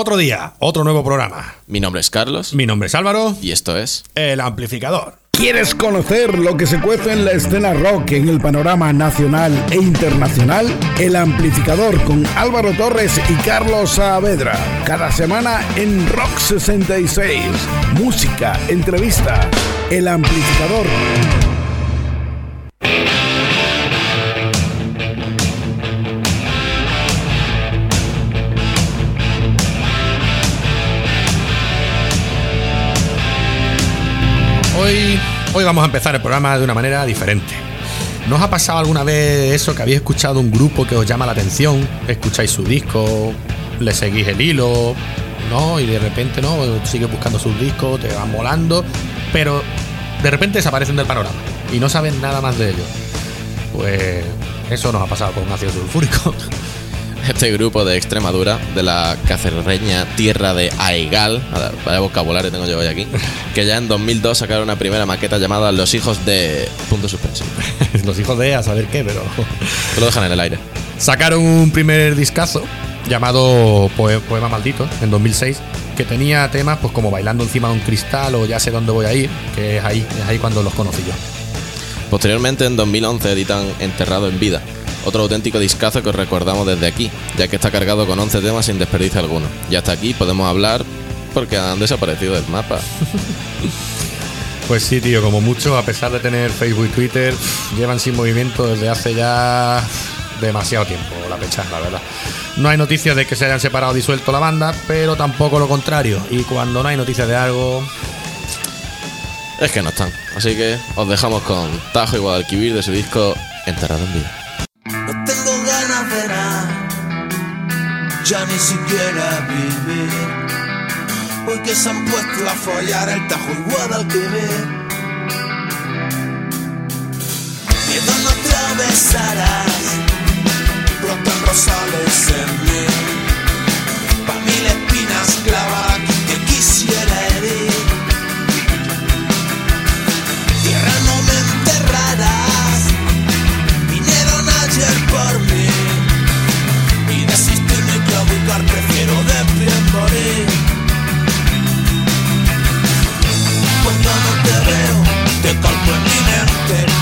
Otro día, otro nuevo programa. Mi nombre es Carlos Mi nombre es Álvaro, y esto es el amplificador. ¿Quieres conocer lo que se cuece en la escena rock en el panorama nacional e internacional? El amplificador con Álvaro Torres y Carlos Saavedra. Cada semana en Rock 66. Música, entrevista. El amplificador. Hoy, hoy vamos a empezar el programa de una manera diferente. ¿No os ha pasado alguna vez eso que habéis escuchado un grupo que os llama la atención? Escucháis su disco, le seguís el hilo, ¿no? Y de repente, ¿no? Sigues buscando sus discos, te van volando, pero de repente desaparecen del panorama y no sabes nada más de ellos. Pues eso nos ha pasado con ácido sulfúrico. Este grupo de Extremadura, de la cacerreña tierra de Aigal, vaya vocabulario tengo yo hoy aquí, que ya en 2002 sacaron una primera maqueta llamada Los hijos de... punto suspensivo. Los hijos de a saber qué, pero... Te lo dejan en el aire. Sacaron un primer discazo llamado Poe- Poema Maldito en 2006 que tenía temas pues como Bailando encima de un cristal o Ya sé dónde voy a ir, que es ahí, es ahí cuando los conocí yo. Posteriormente, en 2011, editan Enterrado en Vida, otro auténtico discazo que os recordamos desde aquí, ya que está cargado con 11 temas sin desperdicio alguno. Y hasta aquí podemos hablar porque han desaparecido del mapa. Pues sí, tío, como mucho, a pesar de tener Facebook y Twitter, llevan sin movimiento desde hace ya demasiado tiempo, la fecha, la verdad. No hay noticias de que se hayan separado o disuelto la banda, pero tampoco lo contrario. Y cuando no hay noticias de algo, Es que no están. Así que os dejamos con Tajo y Guadalquivir de su disco Enterrado en Vida. Ya ni siquiera vivir. Hoy que se han puesto a follar el tajo y Guadalquivir. Miedo no atravesarás, brotan rosales en mí. Pa' mil espinas clavar te calco en mi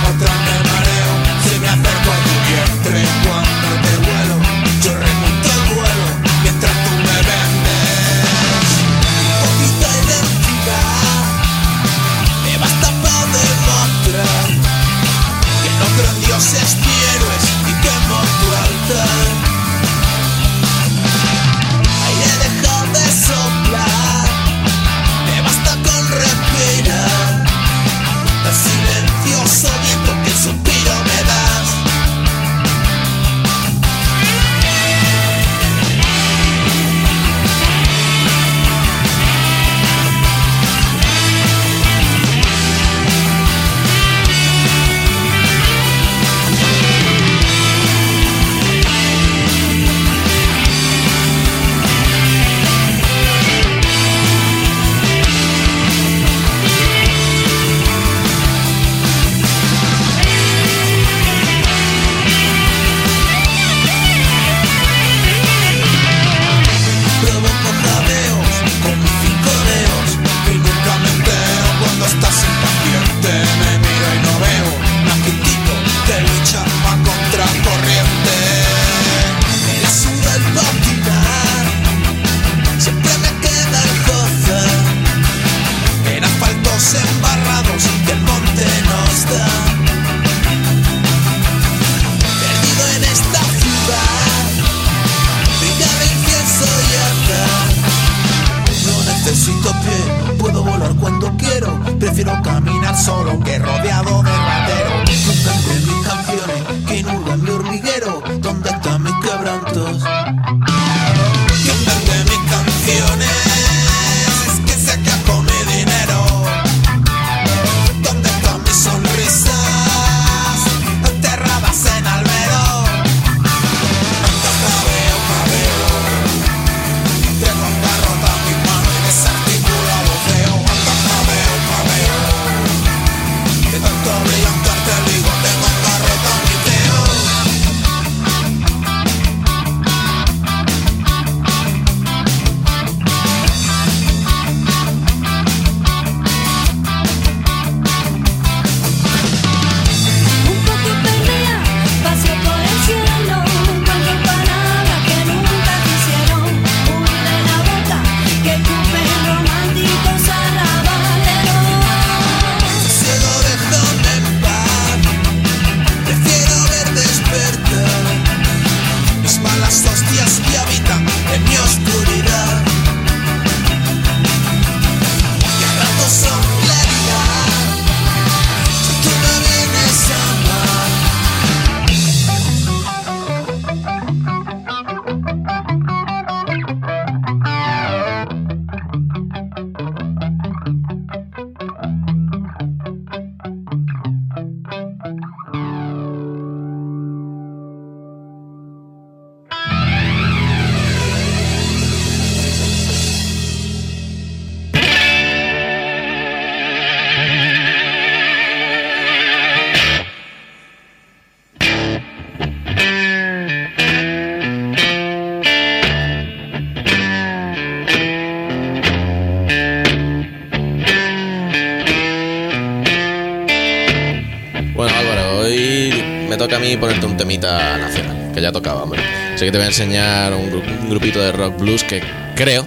nacional, que ya tocaba, hombre. Así que te voy a enseñar un, gru- un grupito de rock blues que creo,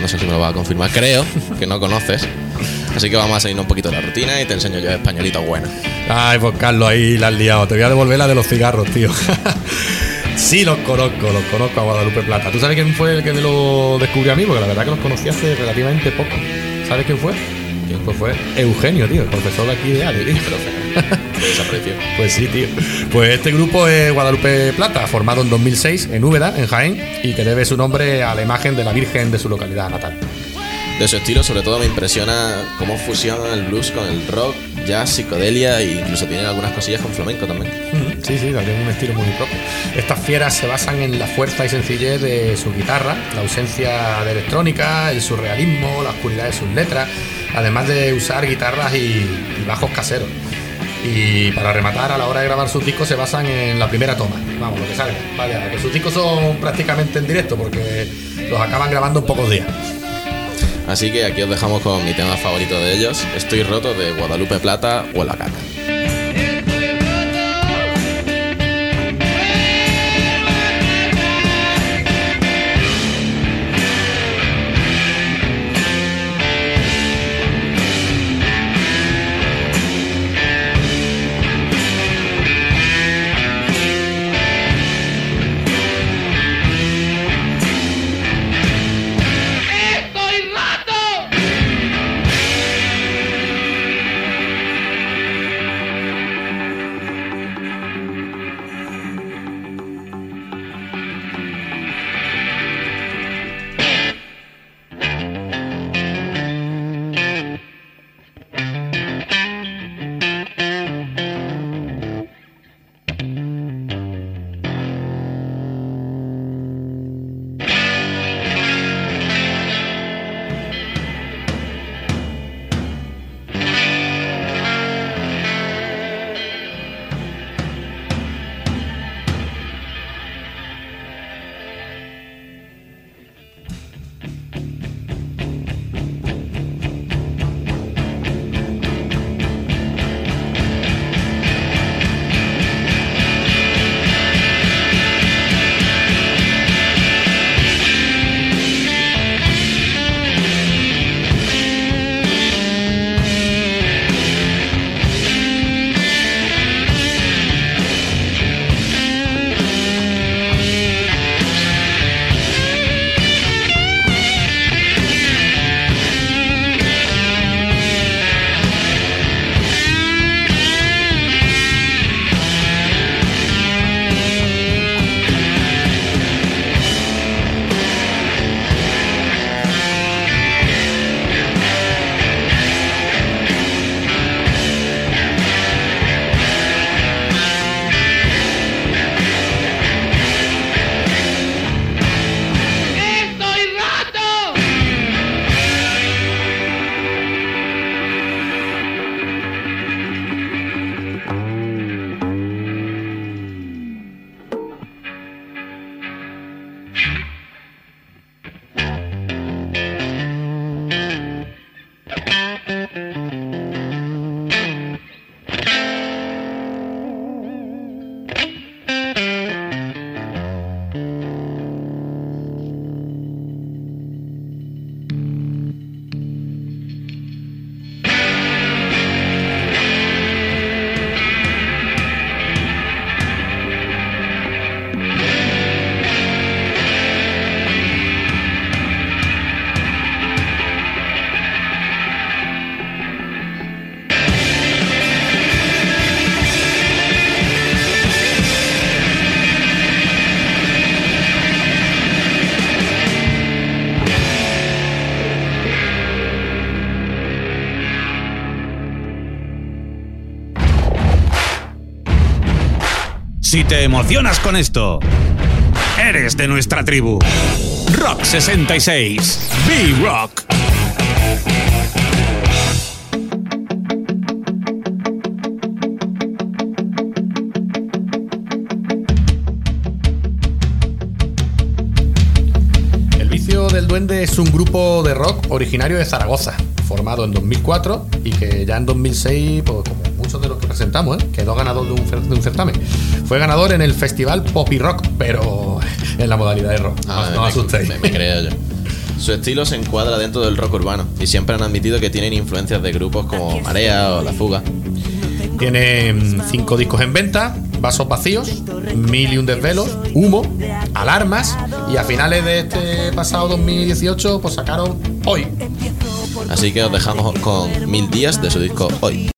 no sé si me lo va a confirmar, creo que no conoces. Así que vamos a salir un poquito de la rutina y te enseño yo españolitos buenos. Ay, pues Carlos, ahí la has liado. Te voy a devolver la de los cigarros, tío. sí, los conozco, los conozco a Guadalupe Plata. ¿Tú sabes quién fue el que me lo descubrió a mí? Porque la verdad que los conocí hace relativamente poco. ¿Sabes quién fue? ¿Quién fue? Fue Eugenio, tío, el profesor de aquí de ADE, tío. Desapareció. Pues sí, tío. Pues este grupo es Guadalupe Plata, formado en 2006 en Úbeda, en Jaén, y que debe su nombre a la imagen de la Virgen de su localidad natal. De su estilo, sobre todo, me impresiona cómo fusiona el blues con el rock, jazz, psicodelia e incluso tienen algunas cosillas con flamenco también. Sí, sí, tiene un estilo muy propio. Estas fieras se basan en la fuerza y sencillez de su guitarra, la ausencia de electrónica, el surrealismo, la oscuridad de sus letras, además de usar guitarras y, y bajos caseros. Y para rematar, a la hora de grabar sus discos se basan en la primera toma. Vamos, lo que salga. Vaya, que sus discos son prácticamente en directo porque los acaban grabando en pocos días. Así que aquí os dejamos con mi tema favorito de ellos, Estoy roto de Guadalupe Plata o te emocionas con esto, eres de nuestra tribu. Rock 66. B-Rock. El Vicio del Duende es un grupo de rock originario de Zaragoza, formado en 2004 y que ya en 2006, pues presentamos, ¿eh? quedó ganador de un, cer- de un certamen. Fue ganador en el festival Pop y Rock, pero en la modalidad de rock. Ah, no, me- asustéis. Me, me creo yo. Su estilo se encuadra dentro del rock urbano y siempre han admitido que tienen influencias de grupos como Marea o La Fuga. Tiene mm, cinco discos en venta, vasos vacíos, mil y un desvelos, humo, alarmas y a finales de este pasado 2018 pues sacaron hoy. Así que os dejamos con Mil Días de su disco Hoy.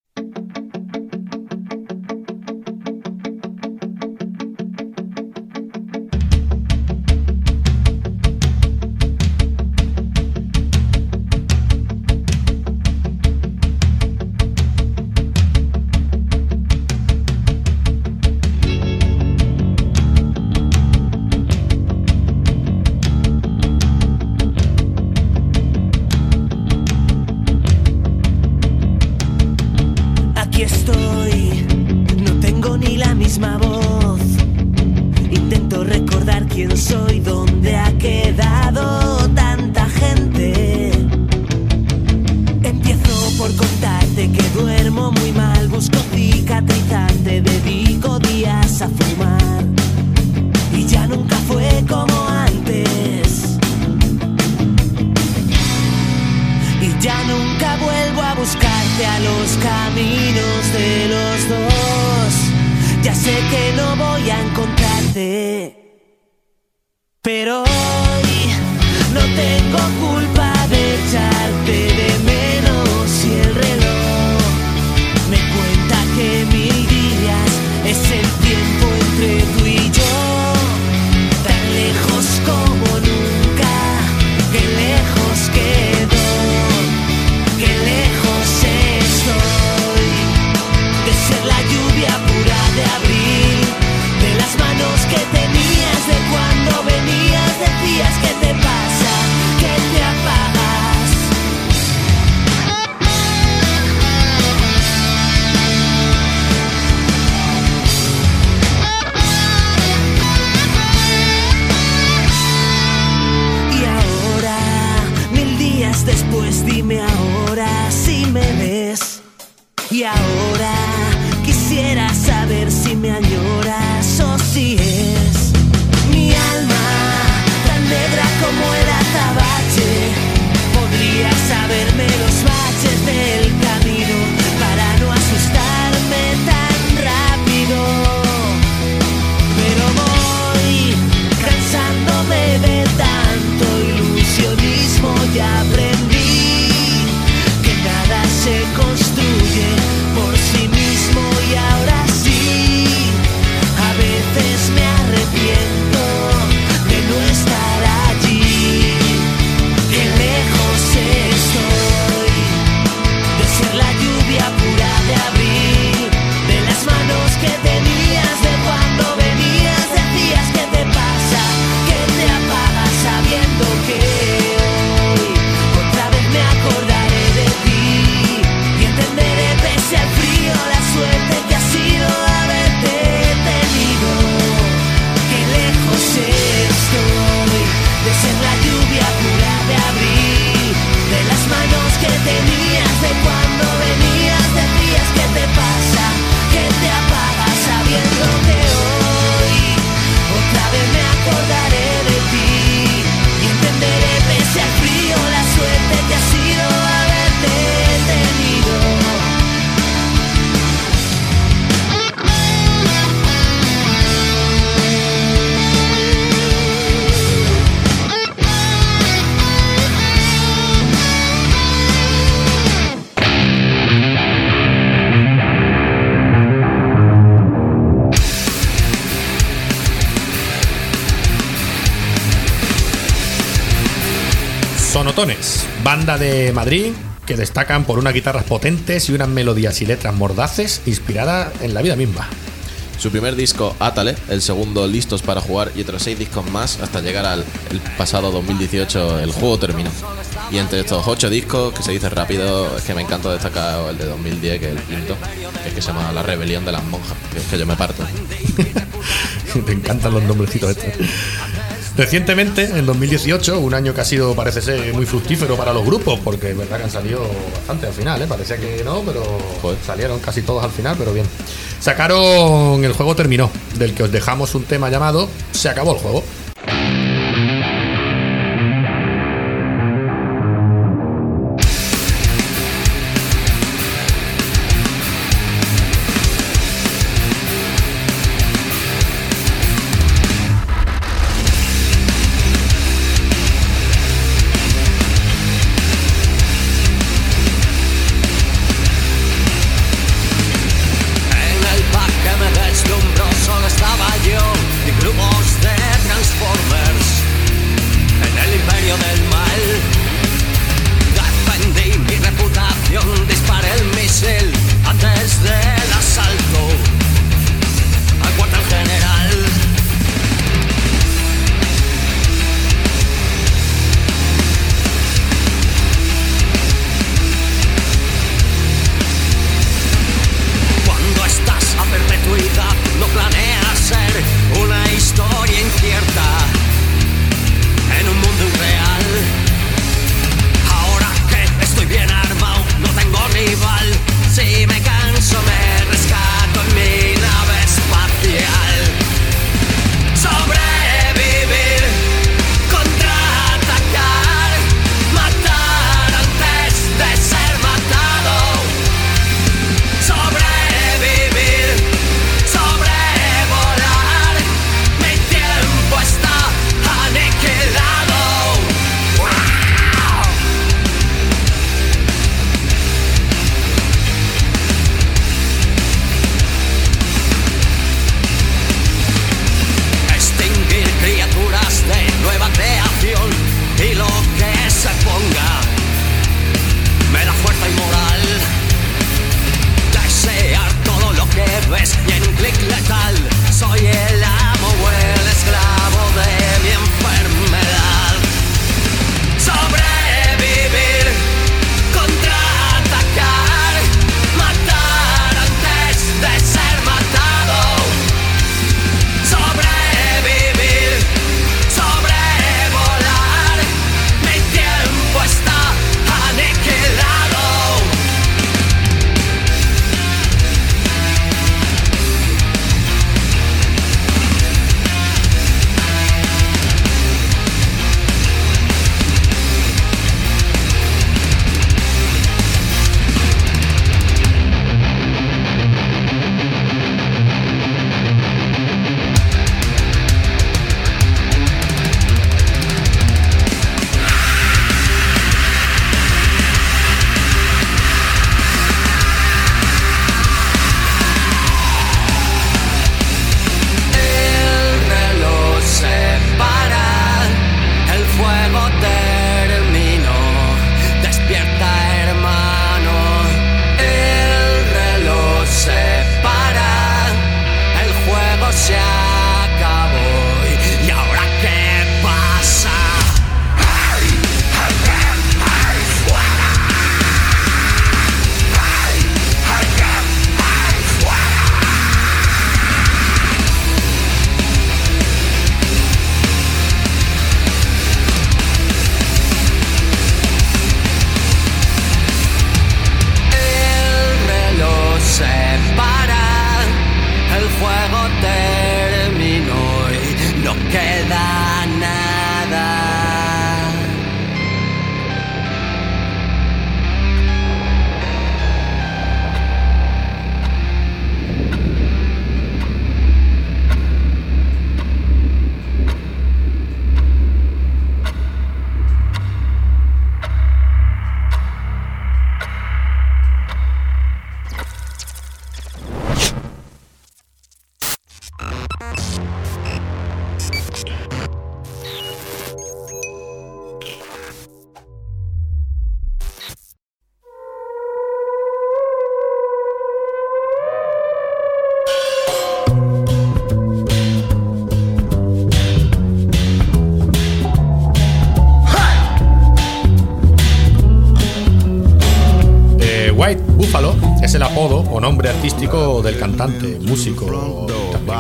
Podría banda de Madrid que destacan por unas guitarras potentes y unas melodías y letras mordaces inspiradas en la vida misma. Su primer disco, Atale, el segundo, Listos para jugar y otros seis discos más hasta llegar al el pasado 2018, el juego terminó. Y entre estos ocho discos, que se dice rápido, es que me encanta destacar el de 2010, que es el quinto, que es que se llama La Rebelión de las Monjas, que es que yo me parto. Te encantan los nombrecitos estos. Recientemente, en 2018, un año que ha sido, parece ser, muy fructífero para los grupos, porque es verdad que han salido bastante al final, ¿eh? parecía que no, pero salieron casi todos al final, pero bien. Sacaron El juego terminó, del que os dejamos un tema llamado Se acabó el juego. músico,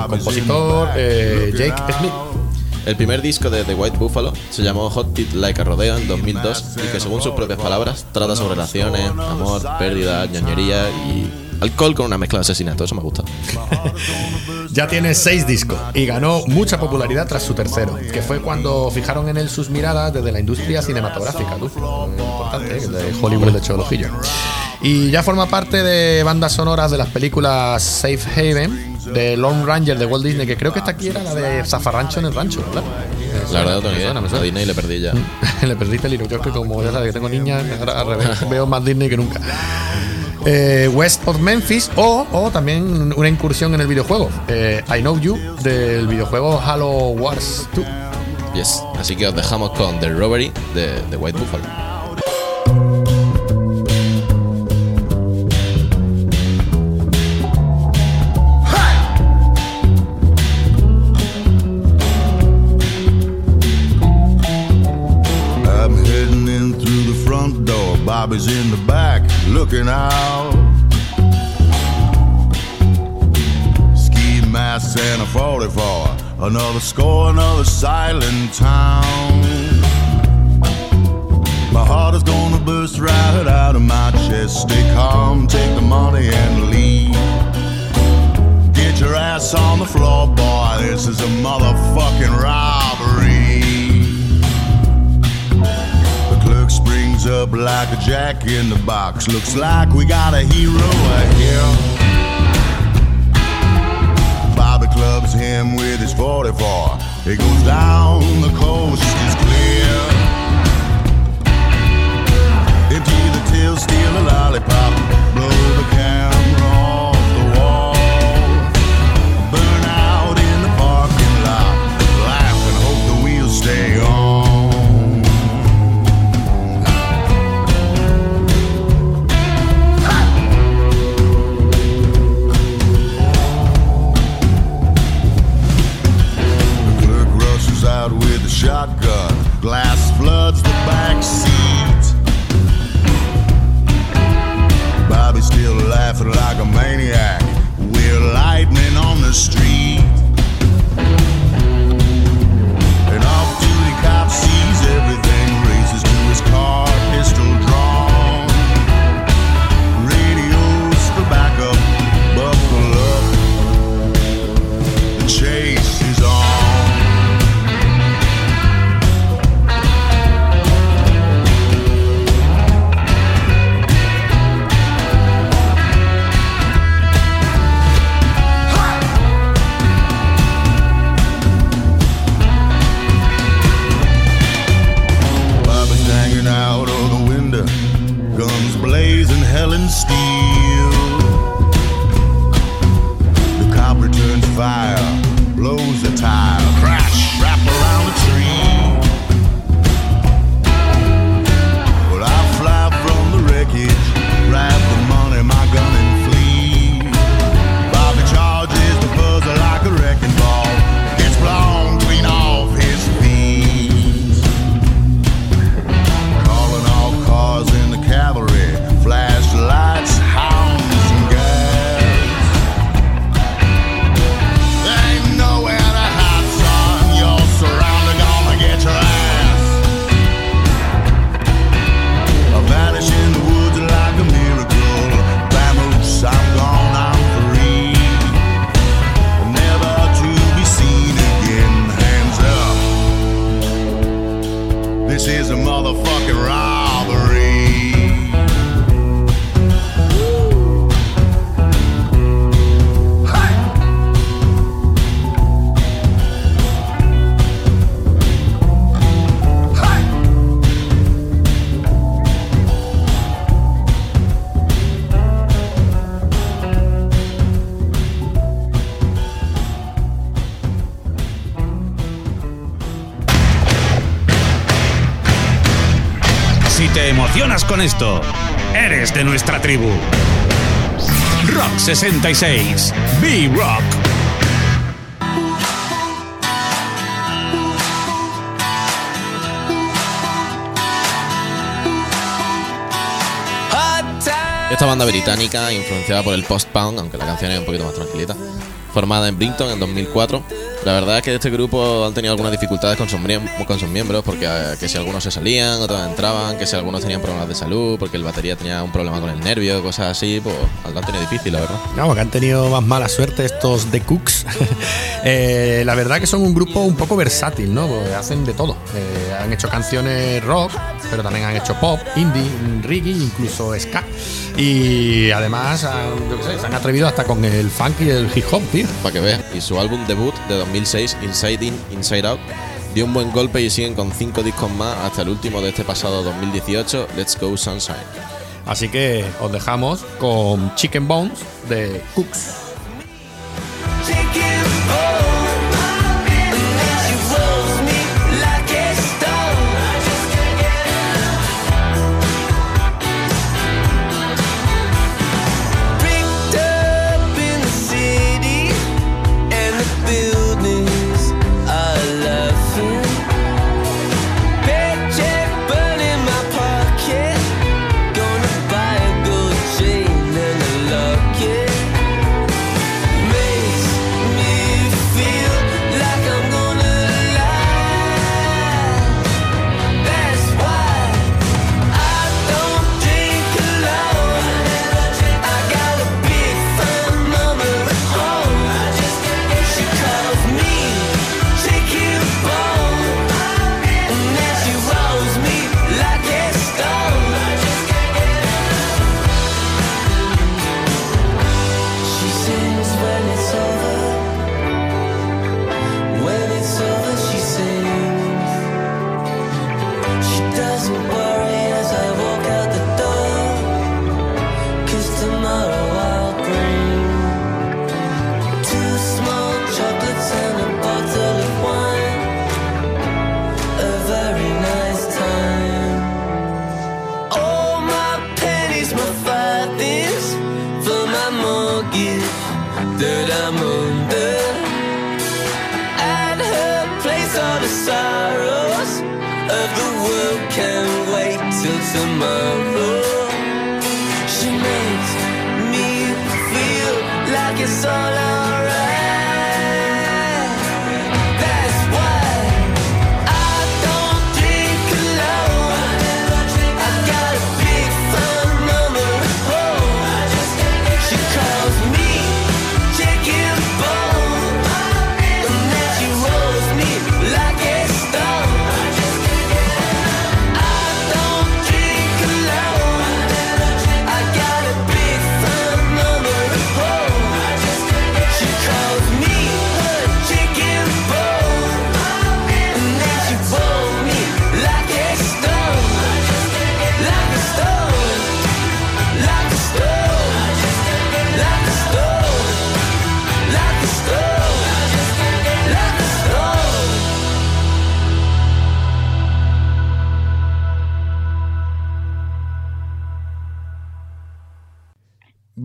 compositor, eh, Jake Smith. El primer disco de The White Buffalo se llamó Hot Tit Like a Rodeo en 2002 y que según sus propias palabras trata sobre relaciones, amor, pérdida, ñoñería y alcohol con una mezcla de asesinato. Eso me gusta. ya tiene seis discos y ganó mucha popularidad tras su tercero, que fue cuando fijaron en él sus miradas desde la industria cinematográfica. Tú. Importante, ¿eh? de Hollywood le echó el ojillo. Y ya forma parte de bandas sonoras de las películas Safe Haven, de Lone Ranger de Walt Disney, que creo que esta aquí era la de Zafarrancho en el rancho, ¿verdad? La verdad no Me suena, A. Disney le perdí ya. Le perdiste el hilo. Yo es que como ya sabes que tengo niñas, ahora al revés, veo más Disney que nunca. Eh, West of Memphis o, o también una incursión en el videojuego. eh, I Know You del videojuego Halo Wars 2. Yes. Así que os dejamos con The Robbery de The White Buffalo. Looking out. Ski mask and a 44. Another score, another silent town. My heart is gonna burst right out of my chest. Stay calm, take the money and leave. Get your ass on the floor, boy. This is a motherfucking robbery. Springs up like a jack in the box. Looks like we got a hero here. Bobby clubs him with his 44. He goes down, the coast is clear. Empty the till, steal a lollipop, laughing like a maniac. We're lightning on the street. Con esto, eres de nuestra tribu. Rock 66, B-Rock. Esta banda británica, influenciada por el post-punk, aunque la canción es un poquito más tranquilita, formada en Brighton en 2004, La verdad es que este grupo han tenido algunas dificultades con sus, con sus miembros, porque eh, que si algunos se salían, otros entraban, que si algunos tenían problemas de salud, porque el batería tenía un problema con el nervio, cosas así, pues lo han tenido difícil, la verdad. Vamos, que han tenido más mala suerte estos The Cooks. Eh, la verdad que son un grupo un poco versátil, ¿no? Porque hacen de todo. Eh, han hecho canciones rock, pero también han hecho pop, indie, reggae, incluso ska. Y además han, yo qué sé, se han atrevido hasta con el funk y el hip hop, tío. Para que veas. Y su álbum debut de 2006, Inside In, Inside Out, dio un buen golpe y siguen con cinco discos más hasta el último de este pasado 2018, Let's Go Sunshine. Así que os dejamos con Chicken Bones de Cooks.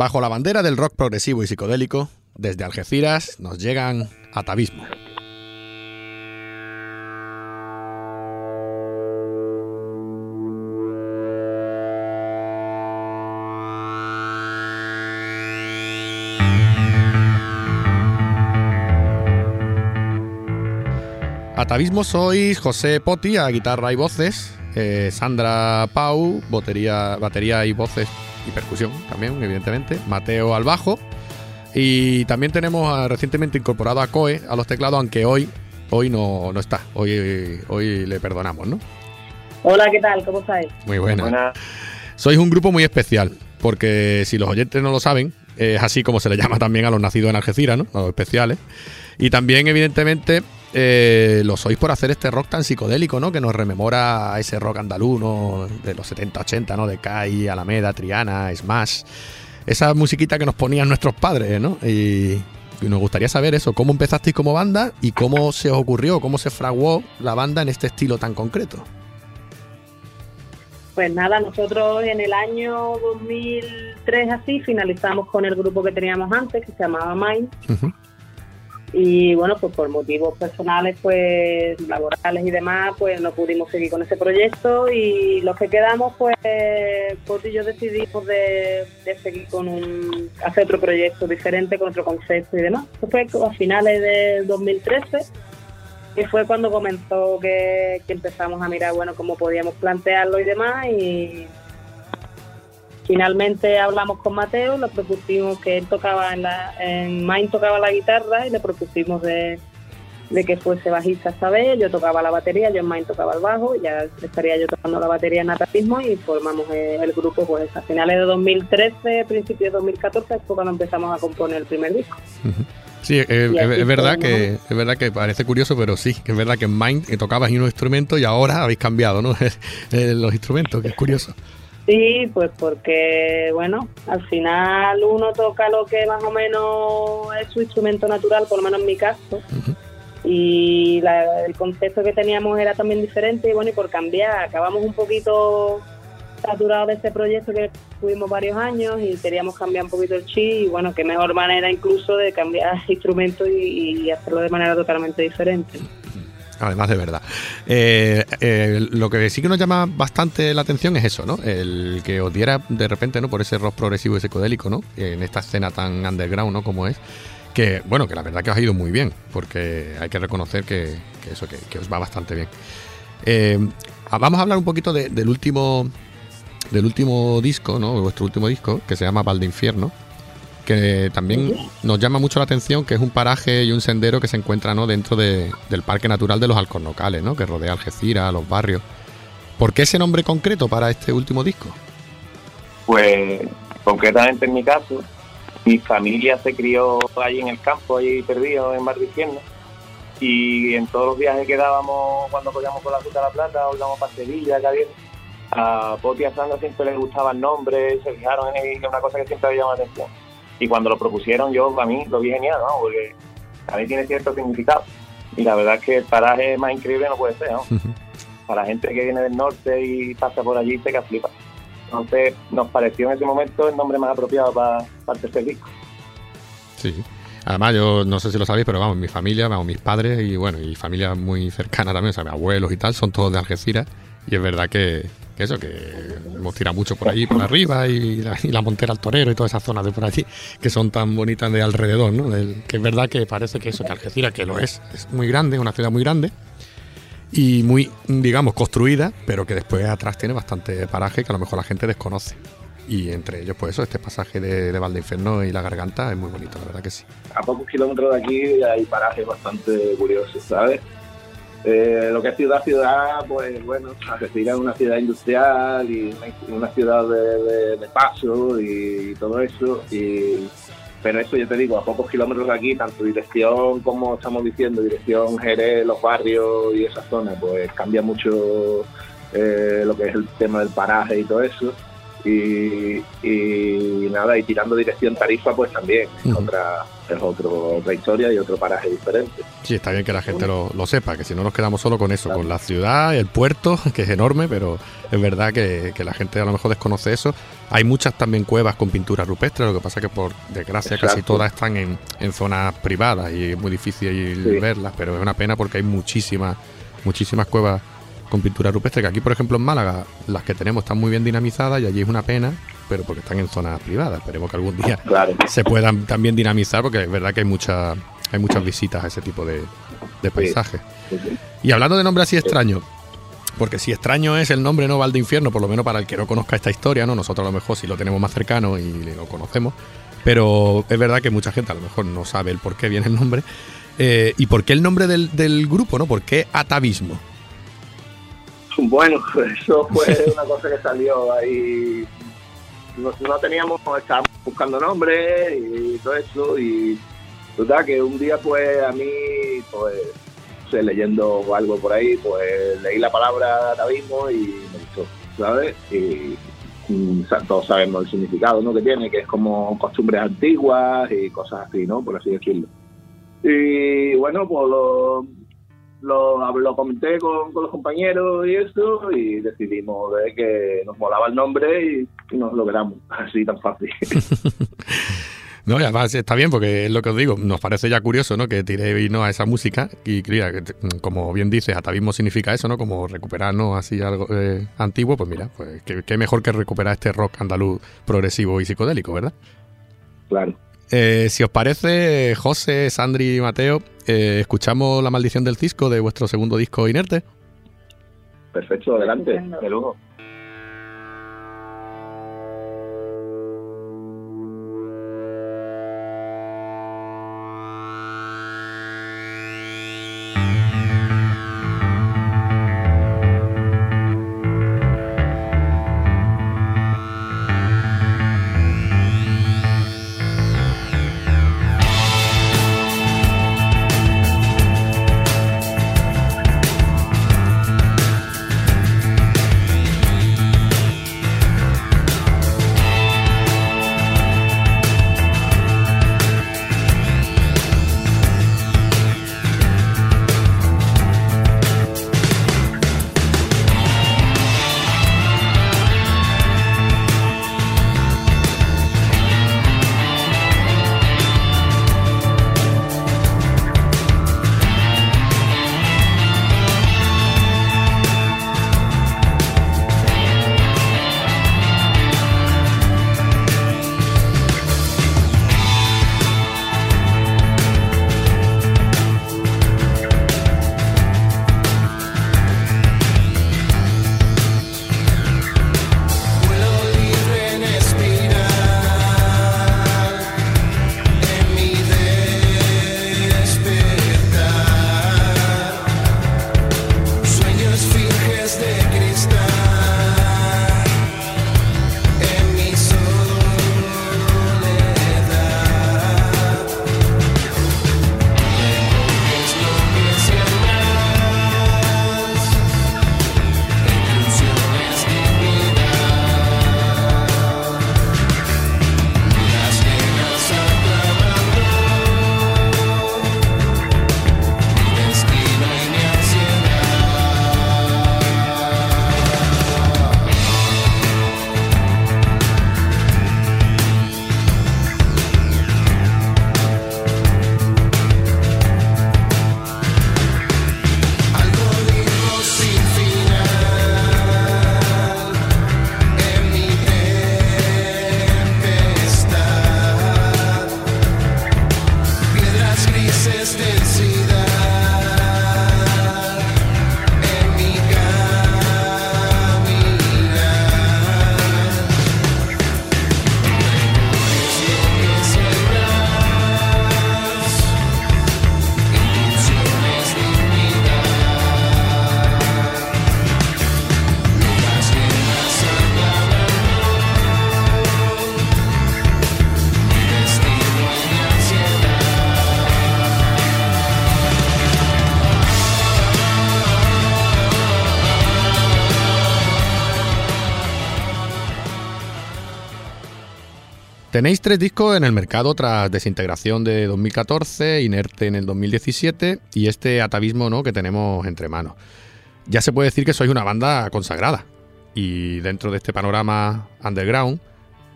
Bajo la bandera del rock progresivo y psicodélico, desde Algeciras nos llegan Atavismo. Atavismo sois José Poti a guitarra y voces, eh, Sandra Pau, batería, batería y voces y percusión también, evidentemente, Mateo al bajo y también tenemos a- recientemente incorporado a Coe a los teclados, aunque hoy hoy no, no está, hoy, hoy le perdonamos, ¿no? Hola, ¿qué tal? ¿Cómo estáis? Muy buena. Sois un grupo muy especial, porque si los oyentes no lo saben, es así como se le llama también a los nacidos en Algeciras, ¿no? A los especiales. Y también, evidentemente, eh, lo sois por hacer este rock tan psicodélico, ¿no? Que nos rememora a ese rock andaluz, ¿no? De los 70-80, ¿no? De Kai, Alameda, Triana, Smash. Esa musiquita que nos ponían nuestros padres, ¿no? Y, y nos gustaría saber eso, cómo empezasteis como banda y cómo se os ocurrió, cómo se fraguó la banda en este estilo tan concreto. Pues nada, nosotros en el año 2003 así finalizamos con el grupo que teníamos antes, que se llamaba Mind, Ujú. Y bueno, pues por motivos personales, pues laborales y demás, pues no pudimos seguir con ese proyecto y los que quedamos, pues Poti y yo decidimos de, de seguir con un, hacer otro proyecto diferente, con otro concepto y demás. Eso fue a finales del 2013 y fue cuando comenzó que, que empezamos a mirar, bueno, cómo podíamos plantearlo y demás y finalmente hablamos con Mateo, le propusimos que él tocaba en la, en Mind tocaba la guitarra y le propusimos de, de que fuese bajista esta vez, yo tocaba la batería, yo en Mind tocaba el bajo, ya estaría yo tocando la batería en atapismo y formamos eh, el grupo pues a finales de 2013, principios de 2014 fue cuando empezamos a componer el primer disco. Sí, eh, Y es, verdad que es verdad que parece curioso, pero sí, que es verdad que en Mind eh, tocabas unos instrumentos y ahora habéis cambiado, ¿no? Eh, Los instrumentos, que es curioso. Sí, pues porque, bueno, al final uno toca lo que más o menos es su instrumento natural, por lo menos en mi caso. Y la- el concepto que teníamos era también diferente y bueno, y por cambiar, acabamos un poquito saturados de este proyecto que tuvimos varios años y queríamos cambiar un poquito el chi y bueno, qué mejor manera incluso de cambiar instrumentos y, y hacerlo de manera totalmente diferente. Además de verdad. Eh, eh, lo que sí que nos llama bastante la atención es eso, ¿no? El que os diera de repente, ¿no? Por ese rock progresivo y psicodélico, ¿no? En esta escena tan underground, ¿no? Como es. Que, bueno, que la verdad que os ha ido muy bien, porque hay que reconocer que, eso, que, que os va bastante bien. Eh, vamos a hablar un poquito de- del último del último disco, ¿no? Vuestro último disco, que se llama Val de Infierno, que también nos llama mucho la atención, que es un paraje y un sendero que se encuentra ¿no? dentro de- del Parque Natural de los Alcornocales, ¿no? que rodea Algeciras, los barrios. ¿Por qué ese nombre concreto para este último disco? Pues concretamente en mi caso, mi familia se crió allí en el campo, allí perdido en Infierno. Y en todos los viajes que dábamos cuando cogíamos con la ruta de la Plata o íbamos para Sevilla, Cádiz, a Poti y a Sandra siempre les gustaban nombres, se fijaron en él, una cosa que siempre había llamado la atención. Y cuando lo propusieron yo, a mí lo vi genial, ¿no? porque a mí tiene cierto significado. Y la verdad es que el paraje más increíble no puede ser, ¿no? Para la gente que viene del norte y pasa por allí se que flipa. Entonces nos pareció en ese momento el nombre más apropiado para, para el tercer disco. Sí. Además, yo no sé si lo sabéis, pero vamos, mi familia, vamos, mis padres y bueno, y familia muy cercana también, o sea, mis abuelos y tal, son todos de Algeciras. Y es verdad que, que eso, que hemos tirado mucho por allí, por arriba, y la, y la Montera al Torero y todas esas zonas de por allí, que son tan bonitas de alrededor, ¿no? Que es verdad que parece que eso, que Algeciras, que lo es, es muy grande, una ciudad muy grande, y muy, digamos, construida, pero que después atrás tiene bastante paraje que a lo mejor la gente desconoce. Y entre ellos, pues eso, este pasaje de, de Valdeinferno y la garganta es muy bonito, la verdad que sí. a pocos kilómetros de aquí hay parajes bastante curiosos, ¿sabes? Eh, lo que es ciudad, ciudad, pues bueno, Algeciras es una ciudad industrial y una, ciudad de, de- de paso y, todo eso. Y, pero eso yo te digo, a pocos kilómetros de aquí, tanto dirección como estamos diciendo, dirección Jerez, los barrios y esa zona, pues cambia mucho eh, lo que es el tema del paraje y todo eso. Y, y nada, y tirando dirección Tarifa, pues también es, otra, es otro, otra historia y otro paraje diferente. Sí, está bien que la gente lo, lo sepa, que si no nos quedamos solo con eso, con la ciudad, el puerto, que es enorme, pero es verdad que, que la gente a lo mejor desconoce eso. Hay muchas también cuevas con pinturas rupestres, lo que pasa que por desgracia casi todas están en, en zonas privadas y es muy difícil Sí. verlas, pero es una pena porque hay muchísimas, muchísimas cuevas con pintura rupestre, que aquí por ejemplo en Málaga las que tenemos están muy bien dinamizadas y allí es una pena, pero porque están en zonas privadas. Esperemos que algún día Claro. se puedan también dinamizar porque es verdad que hay mucha, hay muchas visitas a ese tipo de, de paisajes. Y hablando de nombre así extraño, porque si extraño es el nombre no Val de Infierno, por lo menos para el que no conozca esta historia, ¿no? Nosotros a lo mejor sí lo tenemos más cercano y lo conocemos, pero es verdad que mucha gente a lo mejor no sabe el por qué viene el nombre. Eh, ¿Y por qué el nombre del, del grupo, no? ¿Por qué Atavismo? Bueno, eso fue una cosa que salió ahí. No, no teníamos, estábamos buscando nombres y todo eso. Y total, que un día, pues a mí, pues, sé, leyendo algo por ahí, pues leí la palabra atavismo y me gustó, ¿sabes? Y mm, todos sabemos el significado ¿no? que tiene, que es como costumbres antiguas y cosas así, ¿no? Por así decirlo. Y bueno, pues lo, lo, lo comenté con, con los compañeros y eso, y decidimos de que nos molaba el nombre y, y nos lo quedamos, así tan fácil. No, y además está bien porque es lo que os digo, nos parece ya curioso, ¿no? Que tiréis ¿no? a esa música y mira, como bien dices, atavismo significa eso, ¿no? Como recuperar, ¿no? Así algo eh, antiguo, pues mira, pues qué, qué mejor que recuperar este rock andaluz progresivo y psicodélico, ¿verdad? Claro. Eh, si os parece, José, Sandri y Mateo, eh, escuchamos La maldición del cisco de vuestro segundo disco Inerte. Perfecto, adelante. De lujo. Tenéis tres discos en el mercado tras Desintegración de 2014, Inerte en el 2017 y este atavismo ¿no? que tenemos entre manos. Ya se puede decir que sois una banda consagrada y dentro de este panorama underground,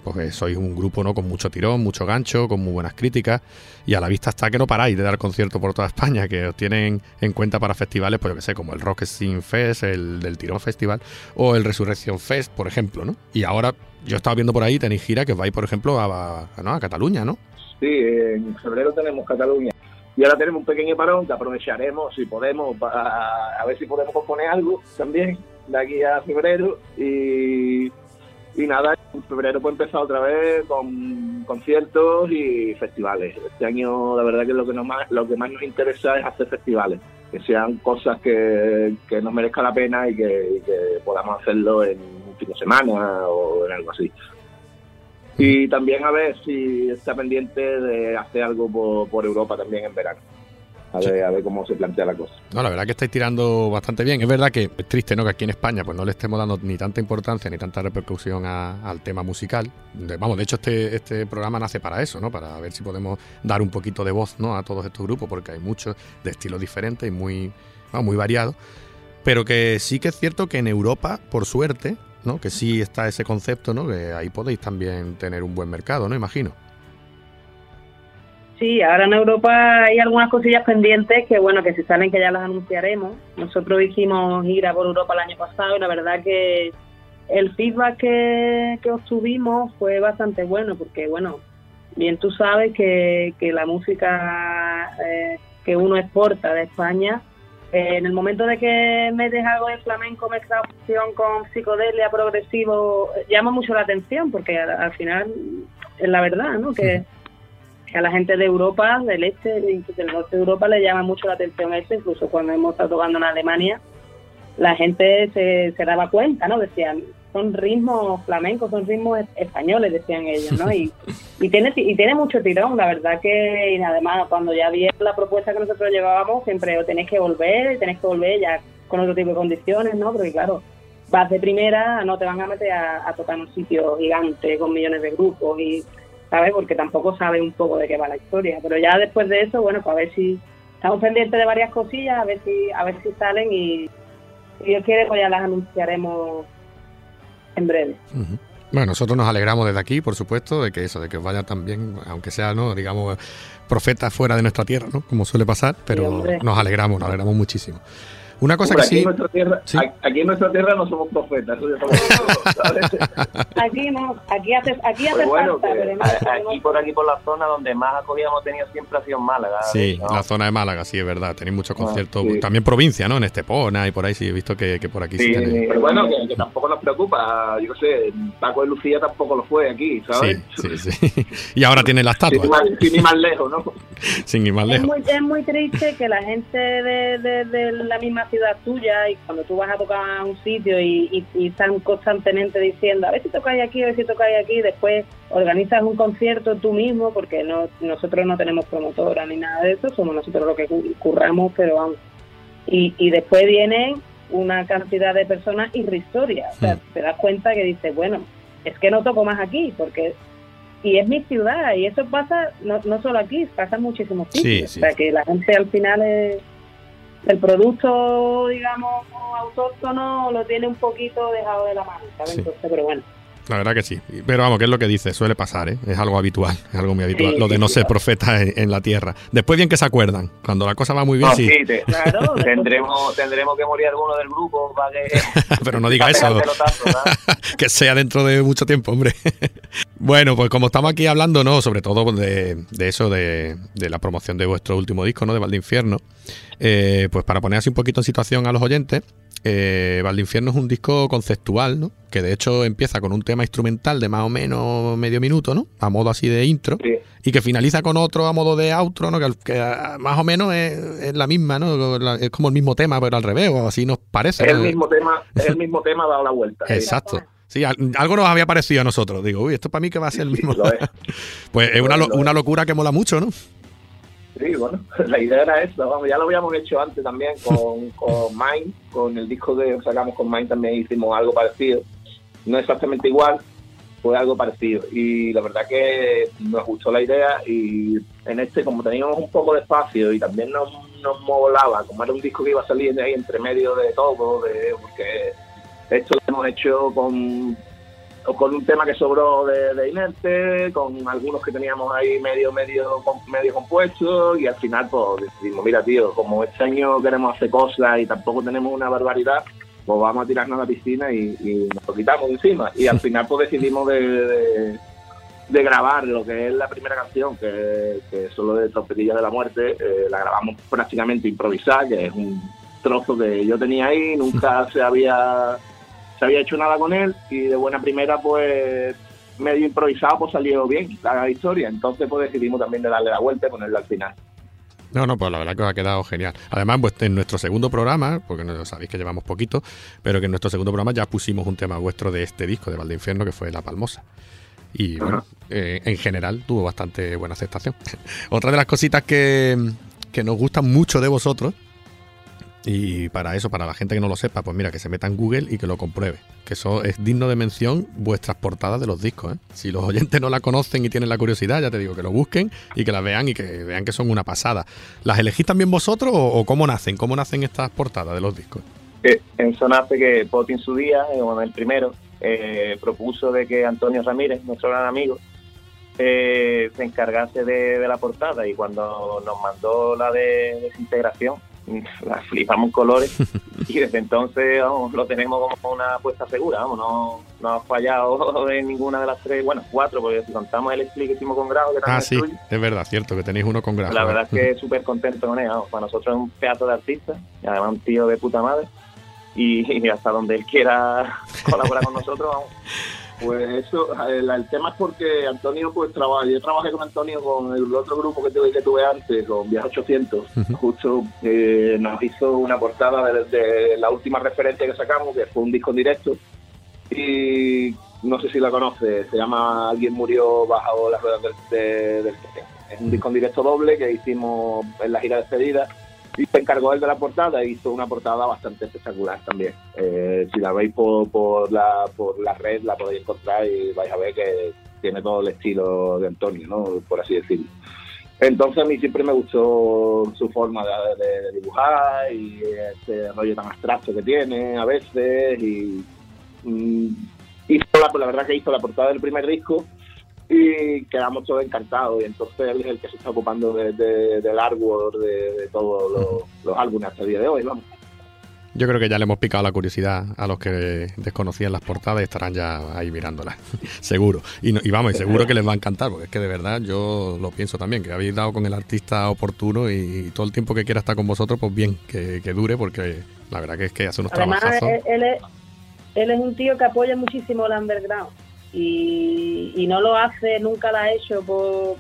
pues eh, sois un grupo ¿no? con mucho tirón, mucho gancho, con muy buenas críticas y a la vista está que no paráis de dar conciertos por toda España, que os tienen en cuenta para festivales, pues yo que sé, como el Rock Scene Fest, el del Tirón Festival o el Resurrección Fest, por ejemplo, ¿no? Y ahora yo estaba viendo por ahí, tenéis gira que vais, por ejemplo, a, a- a Cataluña, ¿no? Sí, en febrero tenemos Cataluña. Y ahora tenemos un pequeño parón que aprovecharemos, si podemos, para a ver si podemos componer algo también de aquí a febrero. Y, y nada, en febrero pues empezar otra vez con conciertos y festivales. Este año la verdad que lo que, nos más, lo que más nos interesa es hacer festivales, que sean cosas que, que nos merezca la pena y que, y que podamos hacerlo en un fin de semana o en algo así. Y también a ver si está pendiente de hacer algo por, por Europa también en verano. A ver, a ver cómo se plantea la cosa. No, la verdad que estáis tirando bastante bien. Es verdad que es triste, ¿no? Que aquí en España pues no le estemos dando ni tanta importancia ni tanta repercusión a- al tema musical. De- vamos, de hecho este, este programa nace para eso, ¿no? Para ver si podemos dar un poquito de voz, ¿no? A todos estos grupos, porque hay muchos de estilos diferentes y muy, muy variados. Pero que sí que es cierto que en Europa, por suerte, ¿no? Que sí está ese concepto, ¿no? Que ahí podéis también tener un buen mercado, ¿no? Imagino. Sí, ahora en Europa hay algunas cosillas pendientes que, bueno, que si salen que ya las anunciaremos. Nosotros hicimos gira por Europa el año pasado y la verdad que el feedback que, que obtuvimos fue bastante bueno porque, bueno, bien tú sabes que, que la música eh, que uno exporta de España, eh, en el momento de que metes algo de flamenco mezclado con psicodelia progresivo, llama mucho la atención porque al, al final es la verdad, ¿no? Que, a la gente de Europa, del este del norte de Europa le llama mucho la atención eso, incluso cuando hemos estado tocando en Alemania, la gente se, se daba cuenta, ¿no? Decían, son ritmos flamencos, son ritmos es- españoles, decían ellos, ¿no? Y, y tiene y tiene mucho tirón, la verdad que, y además, cuando ya vieron la propuesta que nosotros llevábamos, siempre o tenéis que volver, tenéis que volver ya con otro tipo de condiciones, ¿no? Porque claro, vas de primera, no te van a meter a, a tocar en un sitio gigante con millones de grupos y, ¿sabes? Porque tampoco sabes un poco de qué va la historia. Pero ya después de eso, bueno, pues a ver si estamos pendientes de varias cosillas, a ver si a ver si salen y si Dios quiere, pues ya las anunciaremos en breve. Bueno, nosotros nos alegramos desde aquí, por supuesto, de que eso, de que os vaya también, aunque sea, ¿no? digamos, profetas fuera de nuestra tierra, ¿no? Como suele pasar, pero nos alegramos, nos alegramos muchísimo. Una cosa Hombre, que aquí, sí. en nuestra tierra, Sí. aquí en nuestra tierra no somos profetas, eso ya estamos seguros, ¿sabes? Aquí no, aquí hace, aquí hace Pues bueno, falta, que aquí por aquí por la zona donde más acogida hemos tenido siempre ha sido en Málaga. Sí, ¿no? la zona de Málaga, sí, es verdad. Tenéis muchos Ah, conciertos. sí. También provincia, ¿no? En Estepona y por ahí sí, he visto que, que por aquí sí, Sí, tenéis. Pero bueno, que, que tampoco nos preocupa, yo sé, Paco de Lucía tampoco lo fue aquí, ¿sabes? Sí, sí, sí. Y ahora tiene la estatua, sin ir más lejos, ¿no? sin ir más Es lejos. muy, es muy triste que la gente de, de- de la misma ciudad tuya y cuando tú vas a tocar a un sitio y, y- y están constantemente diciendo a ver si tocáis aquí, a ver si tocáis aquí, después organizas un concierto tú mismo porque no nosotros no tenemos promotora ni nada de eso, somos nosotros los que cu- curramos, pero vamos. Y, y después vienen una cantidad de personas irrisorias. O sea, te das cuenta que dices, bueno, es que no toco más aquí porque y es mi ciudad y eso pasa no, no solo aquí, pasa en muchísimos Sí, sitios. sí. O sea que la gente al final es, el producto, digamos, autóctono lo tiene un poquito dejado de la mano, ¿sabes? Sí. Entonces, pero bueno. La verdad que sí. Pero vamos, que es lo que dice, suele pasar, ¿eh? Es algo habitual, es algo muy habitual. Sí, lo de no sí, ser claro. profeta en, en la tierra. Después bien que se acuerdan. Cuando la cosa va muy bien, No, sí. sí, te- Claro, tendremos, tendremos que morir alguno del grupo para que. Pero no diga eso. ¿verdad? que sea dentro de mucho tiempo, hombre. bueno, pues como estamos aquí hablando, ¿no? Sobre todo de, de eso, de, de la promoción de vuestro último disco, ¿no? De Valdinfierno. Eh, pues para poner así un poquito en situación a los oyentes, eh, Valdinfierno es un disco conceptual, ¿no? Que de hecho empieza con un tema instrumental de más o menos medio minuto, ¿no? A modo así de intro. Sí. Y que finaliza con otro a modo de outro, ¿no? Que, más o menos es, es la misma, ¿no? Es como el mismo tema, pero al revés, o así nos parece. Es el ¿no? mismo tema, es el mismo tema dado la vuelta. Exacto. Sí, al- algo nos había parecido a nosotros. Digo, uy, esto para mí que va a ser el mismo. es. Pues es una, una locura que mola mucho, ¿no? Sí, bueno, la idea era esa, vamos, ya lo habíamos hecho antes también con, con Mind, con el disco que sacamos con Mind también hicimos algo parecido, no exactamente igual, fue algo parecido. Y la verdad que nos gustó la idea y en este como teníamos un poco de espacio y también nos, nos molaba, como era un disco que iba a salir de ahí entre medio de todo, de, porque esto lo hemos hecho con o con un tema que sobró de, de Inerte, con algunos que teníamos ahí medio, medio, medio compuestos, y al final pues decidimos, mira tío, como este año queremos hacer cosas y tampoco tenemos una barbaridad, pues vamos a tirarnos a la piscina y, y nos lo quitamos encima. Y al final pues decidimos de, de, de grabar lo que es la primera canción, que, que es solo de Trompetilla de la Muerte, eh, la grabamos prácticamente improvisada, que es un trozo que yo tenía ahí, nunca se había se había hecho nada con él y de buena primera pues medio improvisado pues salió bien la historia entonces pues decidimos también de darle la vuelta y ponerla al final No, no, pues la verdad que os ha quedado genial. Además, pues en nuestro segundo programa, porque no sabéis que llevamos poquito, pero que en nuestro segundo programa ya pusimos un tema vuestro de este disco de Valdeinfierno, que fue La Palmosa. Y bueno, eh, en general tuvo bastante buena aceptación. Otra de las cositas que, que nos gustan mucho de vosotros, y para eso, para la gente que no lo sepa, pues mira, que se meta en Google y que lo compruebe. Que eso es digno de mención vuestras portadas de los discos. ¿eh? Si los oyentes no la conocen y tienen la curiosidad, ya te digo, que lo busquen y que las vean y que vean que son una pasada. ¿Las elegís también vosotros o, cómo nacen? ¿Cómo nacen estas portadas de los discos? Eh, en Sonaste que Poti en su día, eh, el primero, eh, propuso de que Antonio Ramírez, nuestro gran amigo, eh, se encargase de la portada y cuando nos mandó la de desintegración, la flipamos en colores y desde entonces vamos, lo tenemos como una apuesta segura, vamos, no, no ha fallado en ninguna de las tres, bueno, cuatro, porque si contamos el split que hicimos con Grau, que también Ah, sí, es verdad, cierto, que tenéis uno con grafo. la verdad es que súper contento con él, vamos, para nosotros es un pedazo de artista y además un tío de puta madre y, y hasta donde él quiera colaborar con nosotros, vamos. Pues eso, el, el tema es porque Antonio, pues trabaja, yo trabajé con Antonio con el otro grupo que tuve, que tuve antes, con Viaje 800, justo eh, nos hizo una portada de, de la última referencia que sacamos, que fue un disco en directo, y no sé si la conoces, se llama Alguien murió bajo las ruedas del, de- del. Es un disco en directo doble que hicimos en la gira de despedida y se encargó él de la portada e hizo una portada bastante espectacular también. Eh, si la veis por, por, la, por la red la podéis encontrar y vais a ver que tiene todo el estilo de Antonio, ¿no? por así decirlo. Entonces a mí siempre me gustó su forma de, dibujar y ese rollo tan abstracto que tiene a veces y mm, hizo la, la verdad que hizo la portada del primer disco y quedamos todos encantados y entonces él es el que se está ocupando de- de- del artwork de, de todos los, los álbumes hasta el día de hoy, vamos. Yo creo que ya le hemos picado la curiosidad a los que desconocían las portadas y estarán ya ahí mirándolas, seguro. Y, no- y vamos, y seguro que les va a encantar, porque es que de verdad yo lo pienso también, que habéis dado con el artista oportuno y, todo el tiempo que quiera estar con vosotros, pues bien, que, que dure, porque la verdad que es que hace unos Además, trabajazos. él, él es, él es un tío que apoya muchísimo el underground y, y no lo hace, nunca lo ha hecho por,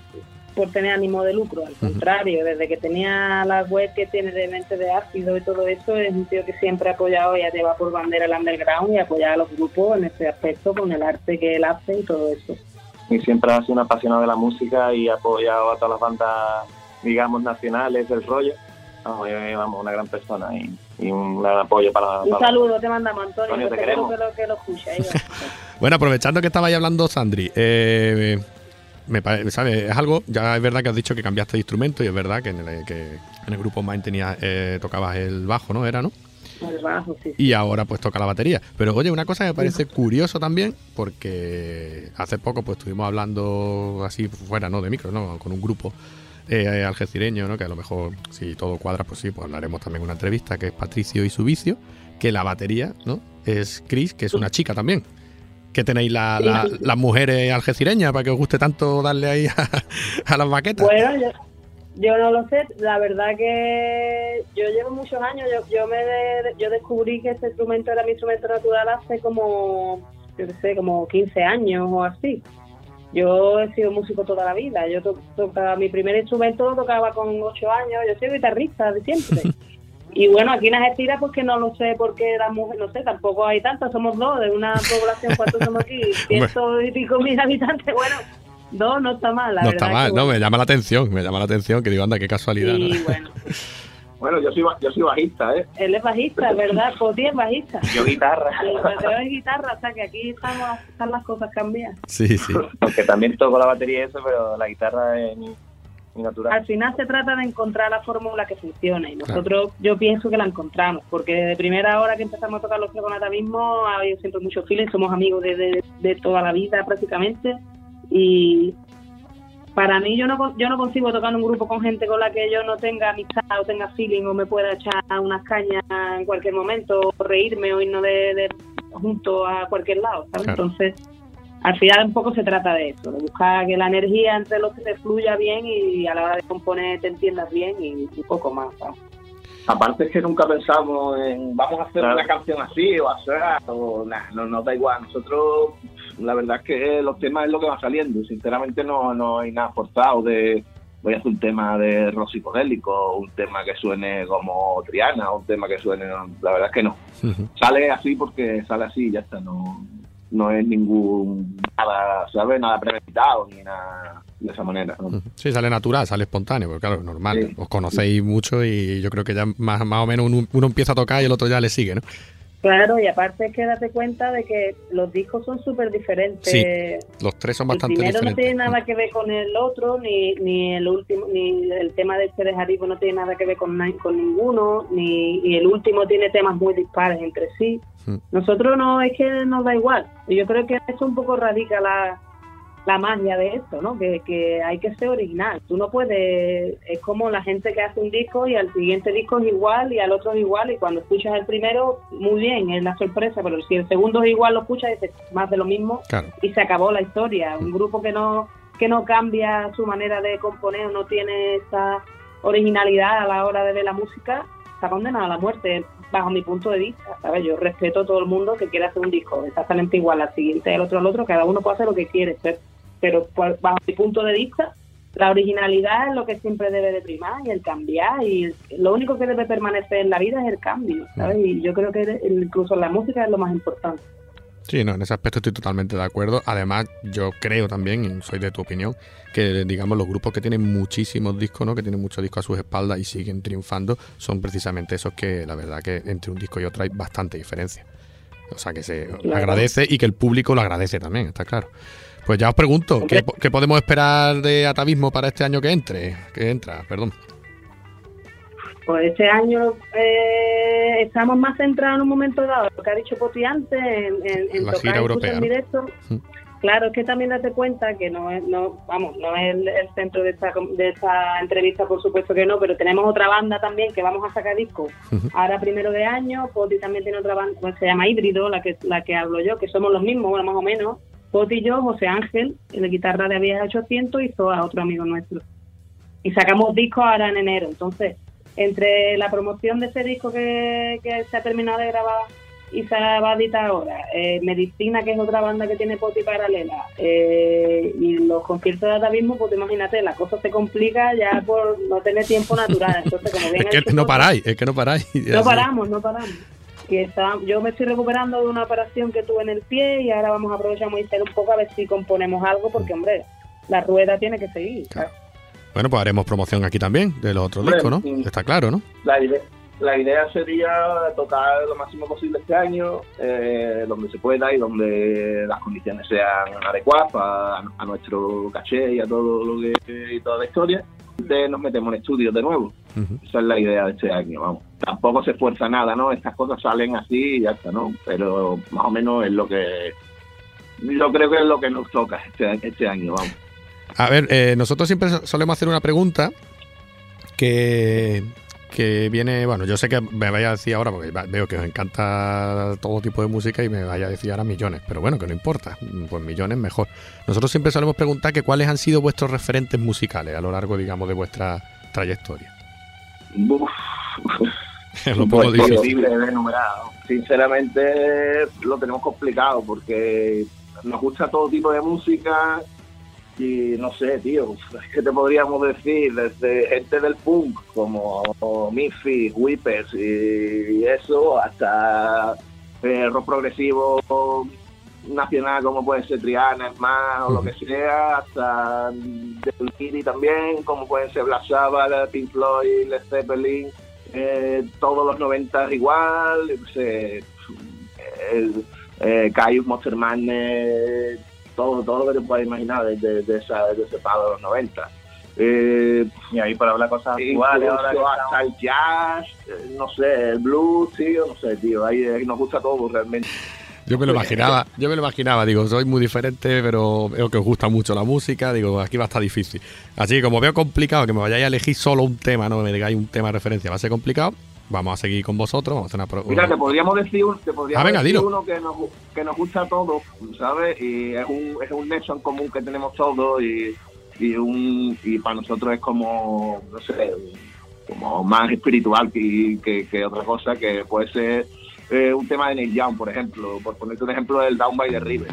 por tener ánimo de lucro, al contrario, desde que tenía la web que tiene de mente de ácido y todo eso, es un tío que siempre ha apoyado y ha llevado por bandera el underground y apoyado a los grupos en ese aspecto con el arte que él hace y todo eso. y siempre ha sido un apasionado de la música y ha apoyado a todas las bandas, digamos, nacionales del rollo. Vamos, eh, vamos, una gran persona y, y un gran apoyo para, Un para- saludo te mandamos, Antonio, Antonio, que te queremos. que lo, que lo escucha. Bueno, aprovechando que estaba ahí hablando Sandri, eh, me pare- ¿sabes? Es algo, ya es verdad que has dicho que cambiaste de instrumento y es verdad que en el, que en el grupo Mind tenías, eh, tocabas el bajo, ¿no? Era, ¿no? El bajo, sí. Y ahora pues toca la batería. Pero oye, una cosa que me parece curioso también, porque hace poco pues estuvimos hablando así fuera, ¿no? De micro, ¿no? Con un grupo eh, algecireño, ¿no? Que a lo mejor, si todo cuadra, pues sí, pues hablaremos también una entrevista, que es Patricio y su vicio, que la batería, ¿no? Es Chris, que es una chica también. Que tenéis la- la- las mujeres algecireñas para que os guste tanto darle ahí a, a las baquetas. Bueno, yo, yo no lo sé. La verdad que yo llevo muchos años. Yo, yo me de- yo descubrí que este instrumento era mi instrumento natural hace como, yo qué sé, como 15 años o así. Yo he sido músico toda la vida. Yo to- tocaba mi primer instrumento lo tocaba con 8 años. Yo soy guitarrista de siempre. Y bueno, aquí en las estiras, pues que no lo sé porque las mujeres, no sé, tampoco hay tantas, somos dos, de una población, ¿cuántos somos aquí? Ciento y pico mil habitantes, bueno, dos no está mal, la no verdad. está mal, que no, bueno. me llama la atención, me llama la atención, que digo, anda, qué casualidad. ¿no? Y bueno, Bueno, yo soy, yo soy bajista, ¿eh? él es bajista, ¿verdad? Poti es bajista. Yo guitarra, Y el Mateo es guitarra, o sea que aquí estamos, están las cosas cambiadas. Sí, sí. aunque también toco la batería y eso, pero la guitarra es mi, natural. Al final se trata de encontrar la fórmula que funcione y nosotros yo pienso que la encontramos, porque desde primera hora que empezamos a tocar los con atavismo ha habido siempre mucho feeling, somos amigos de, de, de toda la vida prácticamente y para mí yo no yo no consigo tocar en un grupo con gente con la que yo no tenga amistad o tenga feeling o me pueda echar unas cañas en cualquier momento o reírme o irnos de, de junto a cualquier lado ¿sabes? Claro. entonces al final un poco se trata de eso de buscar que la energía entre los tres fluya bien y a la hora de componer te entiendas bien y, y poco más ¿sabes? Aparte es que nunca pensamos en vamos a hacer Claro. una canción así o hacer o nada, no nos da igual. Nosotros, la verdad es que los temas es lo que va saliendo. Sinceramente no, no hay nada forzado de voy a hacer un tema de rock psicodélico, un tema que suene como Triana, un tema que suene, la verdad es que no. Sale así porque sale así y ya está, no, no es ningún nada, ¿sabes? Nada premeditado ni nada de esa manera. ¿no? Sí, sale natural, sale espontáneo, porque claro, es normal. Sí. Os conocéis mucho y yo creo que ya más, más o menos uno, uno empieza a tocar y el otro ya le sigue, ¿no? Claro, y aparte es que date cuenta de que los discos son súper diferentes. Sí, Los tres son el bastante primero no diferentes. tiene nada que ver con el otro, ni, ni el último, ni el tema de este de no tiene nada que ver con, con ninguno, ni y el último tiene temas muy dispares entre sí. Mm. Nosotros no, es que nos da igual. Y yo creo que eso un poco radica la, la magia de esto, ¿no? Que, que hay que ser original. Tú no puedes, es como la gente que hace un disco y al siguiente disco es igual y al otro es igual y cuando escuchas el primero, muy bien, es la sorpresa, pero si el segundo es igual lo escuchas y dices más de lo mismo Claro. y se acabó la historia. Un grupo que no que no cambia su manera de componer o no tiene esa originalidad a la hora de ver la música, está condenado a la muerte, bajo mi punto de vista, ¿sabes? Yo respeto a todo el mundo que quiera hacer un disco exactamente igual al siguiente, el otro al otro, cada uno puede hacer lo que quiere, pero, pero por- bajo mi punto de vista, la originalidad es lo que siempre debe de primar y el cambiar y lo único que debe permanecer en la vida es el cambio, ¿sabes? Y yo creo que incluso la música es lo más importante. Sí, no, en ese aspecto estoy totalmente de acuerdo. Además, yo creo también, y soy de tu opinión, que digamos los grupos que tienen muchísimos discos, ¿no? Que tienen muchos discos a sus espaldas y siguen triunfando, son precisamente esos que la verdad que entre un disco y otro hay bastante diferencia. O sea que se Claro. agradece y que el público lo agradece también, está claro. Pues ya os pregunto, ¿qué, po- qué podemos esperar de Atavismo para este año que entre? Que entra, perdón. Pues este año eh, estamos más centrados en un momento dado, lo que ha dicho Poti antes, en, en, en La tocar gira europea, directo. Mm. Claro, es que también date cuenta que no es, no, vamos, no es el, el centro de esta, de esta entrevista, por supuesto que no, pero tenemos otra banda también que vamos a sacar disco ahora primero de año. Poti también tiene otra banda, pues se llama Híbrido, la que la que hablo yo, que somos los mismos, bueno, más o menos. Poti y yo, José Ángel, en la guitarra de Vieja 800 y Zoa, otro amigo nuestro y sacamos discos ahora en enero. Entonces, entre la promoción de ese disco que, que se ha terminado de grabar y se va a editar ahora, eh, Medicina, que es otra banda que tiene Poti paralela, eh, y los conciertos de Atavismo, pues imagínate, la cosa se complica ya por no tener tiempo natural. Entonces, como bien Es que no paráis, es que no paráis. no paramos, no paramos. Que está, yo me estoy recuperando de una operación que tuve en el pie y ahora vamos a aprovechar hacer un poco a ver si componemos algo, porque, hombre, la rueda tiene que seguir. ¿sabes? Bueno, pues haremos promoción aquí también de los otros discos, ¿no? sí. Está claro, ¿no? La idea, la idea sería tocar lo máximo posible este año, eh, donde se pueda y donde las condiciones sean adecuadas para, a nuestro caché y a todo lo que y toda la historia. De nos metemos en estudios de nuevo. Esa es la idea de este año, vamos. Tampoco se esfuerza nada, ¿no? Estas cosas salen así y ya está, ¿no? Pero más o menos es lo que yo creo que es lo que nos toca este, este año, vamos. A ver, eh, nosotros siempre so- solemos hacer una pregunta que, que viene, bueno, yo sé que me vaya a decir ahora, porque veo que os encanta todo tipo de música y me vaya a decir ahora millones, pero bueno, que no importa, pues millones mejor. Nosotros siempre solemos preguntar que cuáles han sido vuestros referentes musicales a lo largo, digamos, de vuestra trayectoria. Uf. Lo poco Pues imposible de enumerar. Sinceramente lo tenemos complicado porque nos gusta todo tipo de música y no sé, tío, ¿qué te podríamos decir? Desde gente del punk como Miffy, Whippers y eso, hasta eh, rock progresivo nacional como puede ser Triana, más o lo que sea, hasta The Kitty también, como pueden ser Black Sabbath, Pink Floyd, Led Zeppelin, eh, todos los 90 igual, qué sé, el, eh, Caius, Monster Madness, todo, todo lo que te puedas imaginar desde de, esa, de ese palo de los 90. Eh, Y ahí para hablar cosas actuales ahora que hasta el jazz, eh, no sé, el blues, tío, no sé, tío, ahí eh, nos gusta todo realmente. Yo me lo imaginaba, yo me lo imaginaba, digo, soy muy diferente, pero veo que os gusta mucho la música, digo, aquí va a estar difícil. Así que como veo complicado que me vayáis a elegir solo un tema, no me digáis un tema de referencia, va a ser complicado, vamos a seguir con vosotros, vamos a hacer una... pro- Mira, te podríamos decir, un- te podríamos Ah, venga, decir uno que nos, que nos gusta a todos, ¿sabes? Y es un, es un nexo en común que tenemos todos y, y, un, y para nosotros es como, no sé, como más espiritual que, que, que otra cosa, que puede ser eh, un tema de Neil Young, por ejemplo, por ponerte un ejemplo del Down by the River.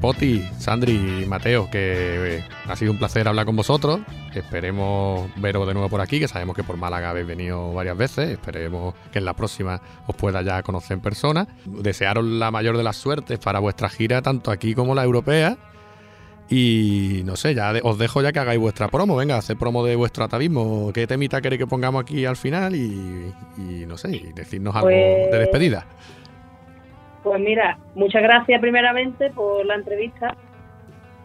Poti, Sandri y Mateo, que eh, ha sido un placer hablar con vosotros. Esperemos veros de nuevo por aquí, que sabemos que por Málaga habéis venido varias veces. Esperemos que en la próxima os pueda ya conocer en persona. Desearos la mayor de las suertes para vuestra gira, tanto aquí como la europea. Y no sé, ya de- os dejo ya que hagáis vuestra promo. Venga, hacer promo de vuestro atavismo. ¿Qué temita queréis que pongamos aquí al final? Y, y no sé, y decirnos algo Pues- de despedida. Pues mira, muchas gracias primeramente por la entrevista.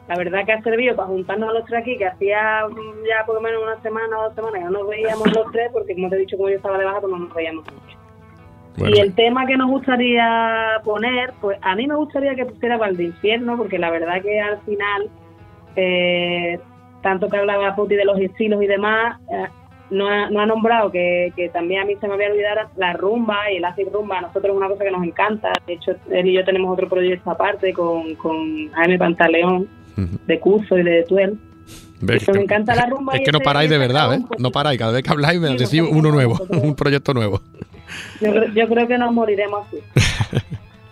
La verdad que ha servido para juntarnos a los tres aquí, que hacía ya por lo menos una semana o dos semanas que no nos veíamos los tres, porque como te he dicho, como yo estaba de baja, pues no nos veíamos mucho. Bueno, Y el tema que nos gustaría poner, pues a mí me gustaría que pusiera para el de infierno, porque la verdad que al final, eh, tanto que hablaba Puti de los estilos y demás, eh, no, ha, no ha nombrado que, que también a mí se me había olvidado la rumba y el acid rumba. A nosotros es una cosa que nos encanta. De hecho, él y yo tenemos otro proyecto aparte con, con Jaime Pantaleón, de curso y de Tuel. Eso me encanta la rumba Es que no paráis de verdad, ¿eh? No paráis. Cada vez que habláis me decís uno no, nuevo, un proyecto nuevo. Yo, creo- yo creo que nos moriremos así.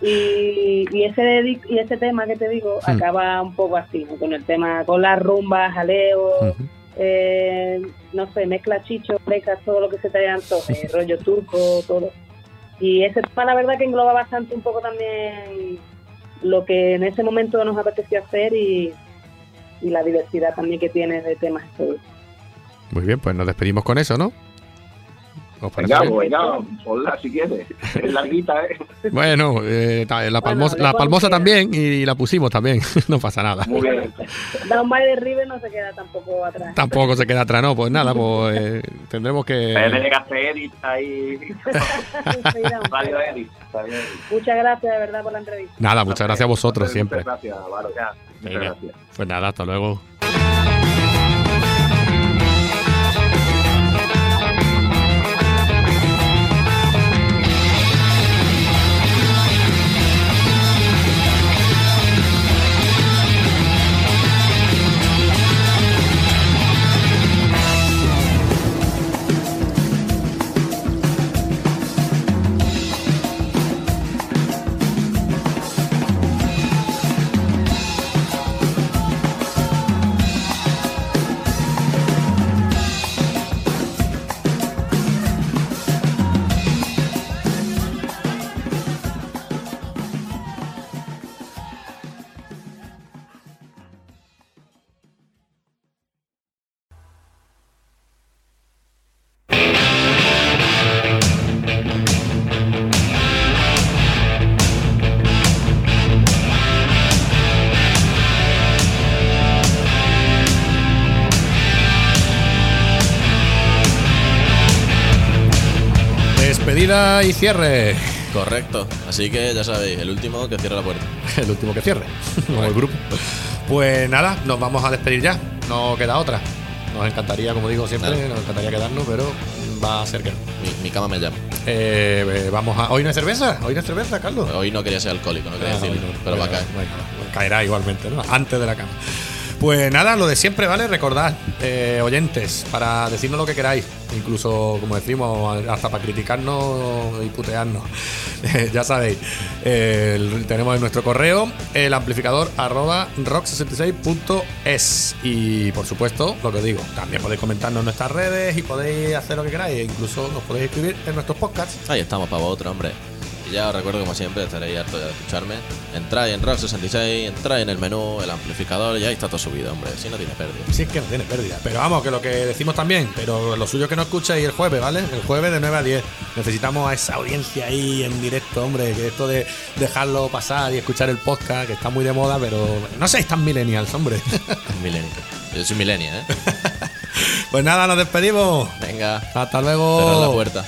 y, y ese y ese tema que te digo Hmm. acaba un poco así, ¿no? con el tema, con las rumbas, jaleo. Eh, no sé, mezcla chicho, brecas, todo lo que se te antoje, rollo turco, todo. Y ese tema la verdad que engloba bastante un poco también lo que en ese momento nos apeteció hacer y, y la diversidad también que tiene de temas. Muy bien, pues nos despedimos con eso, ¿no? ¿Os parece Venga, bien? pues venga, ponla si quieres. Es larguita, ¿eh? Bueno, eh, la palmosa, la también y la pusimos también. no pasa nada. Muy bien. Down by the River no se queda tampoco atrás. Tampoco se queda atrás, no. Pues nada, pues eh, tendremos que. tener que hacer edit ahí. Radio. Muchas gracias de verdad por la entrevista. Nada, muchas gracias a vosotros siempre. Muchas gracias, Álvaro. Ya. Muchas gracias. Pues nada, hasta luego. Despedida y cierre. Correcto. Así que ya sabéis, el último que cierra la puerta. El último que cierre. Como el grupo. Pues nada, nos vamos a despedir ya. No queda otra. Nos encantaría, como digo siempre, Nada. nos encantaría quedarnos, pero va a ser que no. Mi, mi cama me llama. Eh, eh, vamos a. ¿Hoy no hay cerveza? ¿Hoy no hay cerveza, Carlos? Hoy no quería ser alcohólico, no quería Ah, decirlo, pero va a caer. bueno, caerá igualmente, ¿no? Antes de la cama. Pues nada, lo de siempre, ¿vale? Recordad, eh, oyentes, para decirnos lo que queráis, incluso, como decimos, hasta para criticarnos y putearnos. ya sabéis, eh, tenemos en nuestro correo el amplificador arroba rock66.es. Y por supuesto, lo que os digo, también podéis comentarnos en nuestras redes y podéis hacer lo que queráis, e incluso nos podéis escribir en nuestros podcasts. Ahí estamos para vosotros, hombre. Y ya os recuerdo, como siempre, estaréis hartos ya de escucharme. Entráis en RAR 66, entráis en el menú, el amplificador, y ahí está todo subido, hombre. Si no tiene pérdida. Sí, es que no tiene pérdida. Pero vamos, que lo que decimos también, pero lo suyo es que no escuchéis el jueves, ¿vale? El jueves de 9 a 10. Necesitamos a esa audiencia ahí en directo, hombre, que esto de dejarlo pasar y escuchar el podcast, que está muy de moda, pero no seáis tan millennials, hombre. Milenio. Yo soy milenia, ¿eh? pues nada, nos despedimos. Venga, Hasta luego. cerrad la puerta.